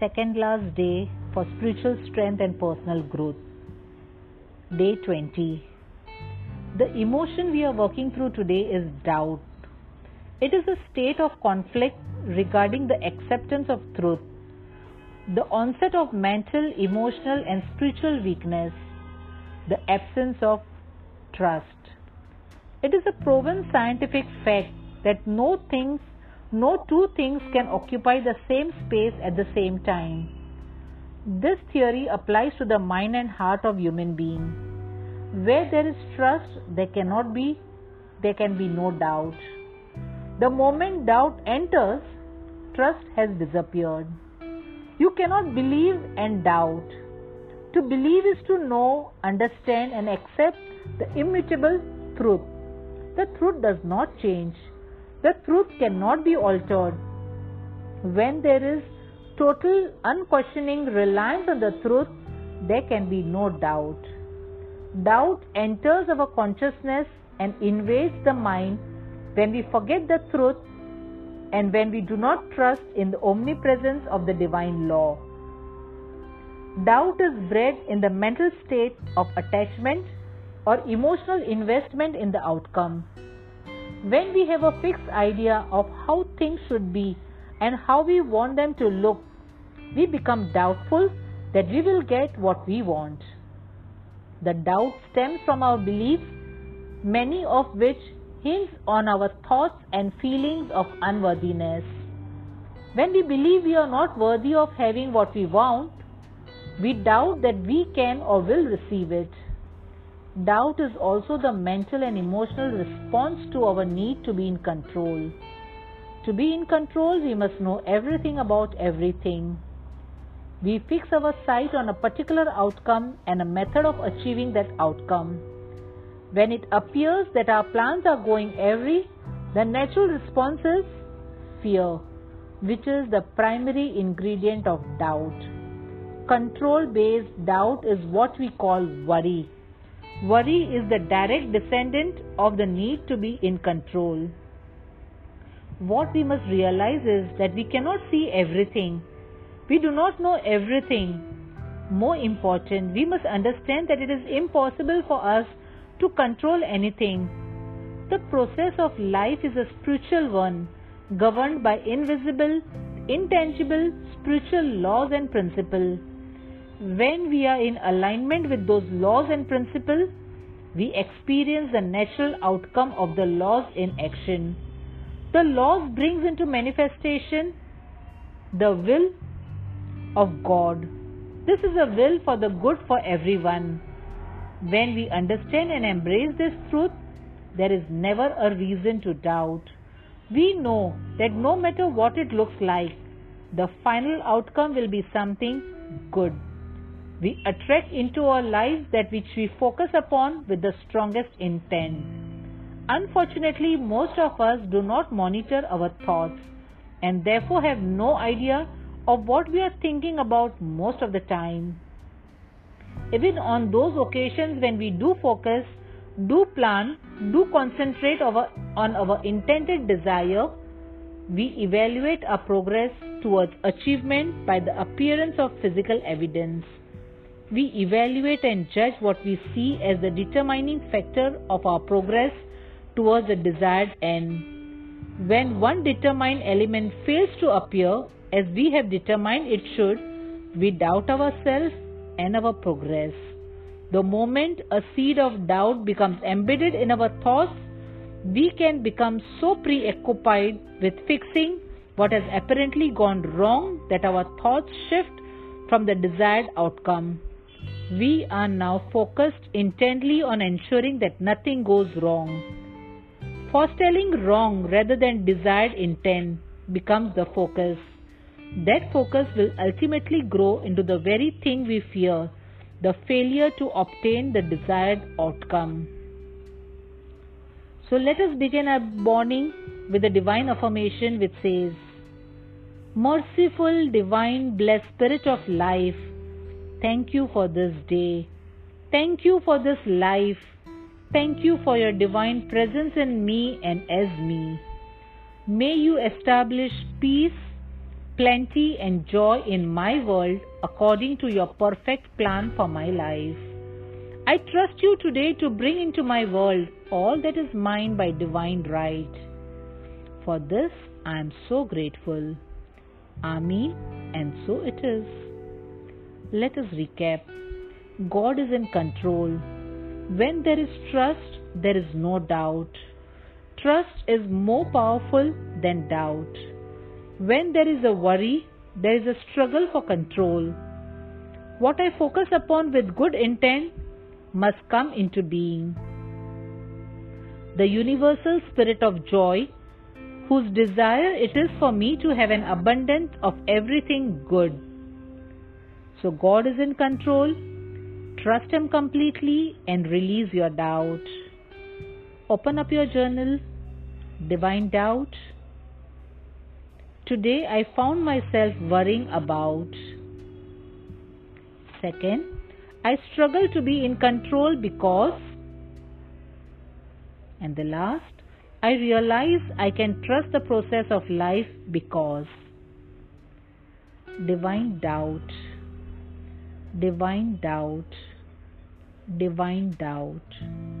second last day for spiritual strength and personal growth. Day 20. The emotion we are working through today is doubt. It is a state of conflict regarding the acceptance of truth, the onset of mental, emotional, and spiritual weakness, the absence of trust. It is a proven scientific fact that no things no two things can occupy the same space at the same time. This theory applies to the mind and heart of human being. Where there is trust, there cannot be there can be no doubt. The moment doubt enters, trust has disappeared. You cannot believe and doubt. To believe is to know, understand, and accept the immutable truth. The truth does not change. The truth cannot be altered. When there is total unquestioning reliance on the truth, there can be no doubt. Doubt enters our consciousness and invades the mind when we forget the truth and when we do not trust in the omnipresence of the divine law. Doubt is bred in the mental state of attachment or emotional investment in the outcome. When we have a fixed idea of how things should be and how we want them to look, we become doubtful that we will get what we want. The doubt stems from our beliefs, many of which hinge on our thoughts and feelings of unworthiness. When we believe we are not worthy of having what we want, we doubt that we can or will receive it. Doubt is also the mental and emotional response to our need to be in control. To be in control, we must know everything about everything. We fix our sight on a particular outcome and a method of achieving that outcome. When it appears that our plans are going awry, the natural response is fear, which is the primary ingredient of doubt. Control based doubt is what we call worry. Worry is the direct descendant of the need to be in control. What we must realize is that we cannot see everything. We do not know everything. More important, we must understand that it is impossible for us to control anything. The process of life is a spiritual one, governed by invisible, intangible spiritual laws and principles. When we are in alignment with those laws and principles, we experience the natural outcome of the laws in action. The laws brings into manifestation the will of God. This is a will for the good for everyone. When we understand and embrace this truth, there is never a reason to doubt. We know that no matter what it looks like, the final outcome will be something good. We attract into our lives that which we focus upon with the strongest intent. Unfortunately, most of us do not monitor our thoughts and therefore have no idea of what we are thinking about most of the time. Even on those occasions when we do focus, do plan, do concentrate on our intended desire, we evaluate our progress towards achievement by the appearance of physical evidence we evaluate and judge what we see as the determining factor of our progress towards the desired end. When one determined element fails to appear as we have determined it should, we doubt ourselves and our progress. The moment a seed of doubt becomes embedded in our thoughts, we can become so preoccupied with fixing what has apparently gone wrong that our thoughts shift from the desired outcome we are now focused intently on ensuring that nothing goes wrong. Foretelling wrong rather than desired intent becomes the focus. That focus will ultimately grow into the very thing we fear the failure to obtain the desired outcome. So let us begin our morning with a divine affirmation which says, Merciful, divine, blessed Spirit of life, Thank you for this day. Thank you for this life. Thank you for your divine presence in me and as me. May you establish peace, plenty and joy in my world according to your perfect plan for my life. I trust you today to bring into my world all that is mine by divine right. For this I am so grateful. Amen, and so it is. Let us recap. God is in control. When there is trust, there is no doubt. Trust is more powerful than doubt. When there is a worry, there is a struggle for control. What I focus upon with good intent must come into being. The universal spirit of joy, whose desire it is for me to have an abundance of everything good. So God is in control. Trust Him completely and release your doubt. Open up your journal, Divine Doubt. Today I found myself worrying about. Second, I struggle to be in control because. And the last, I realize I can trust the process of life because. Divine doubt, divine doubt, divine doubt.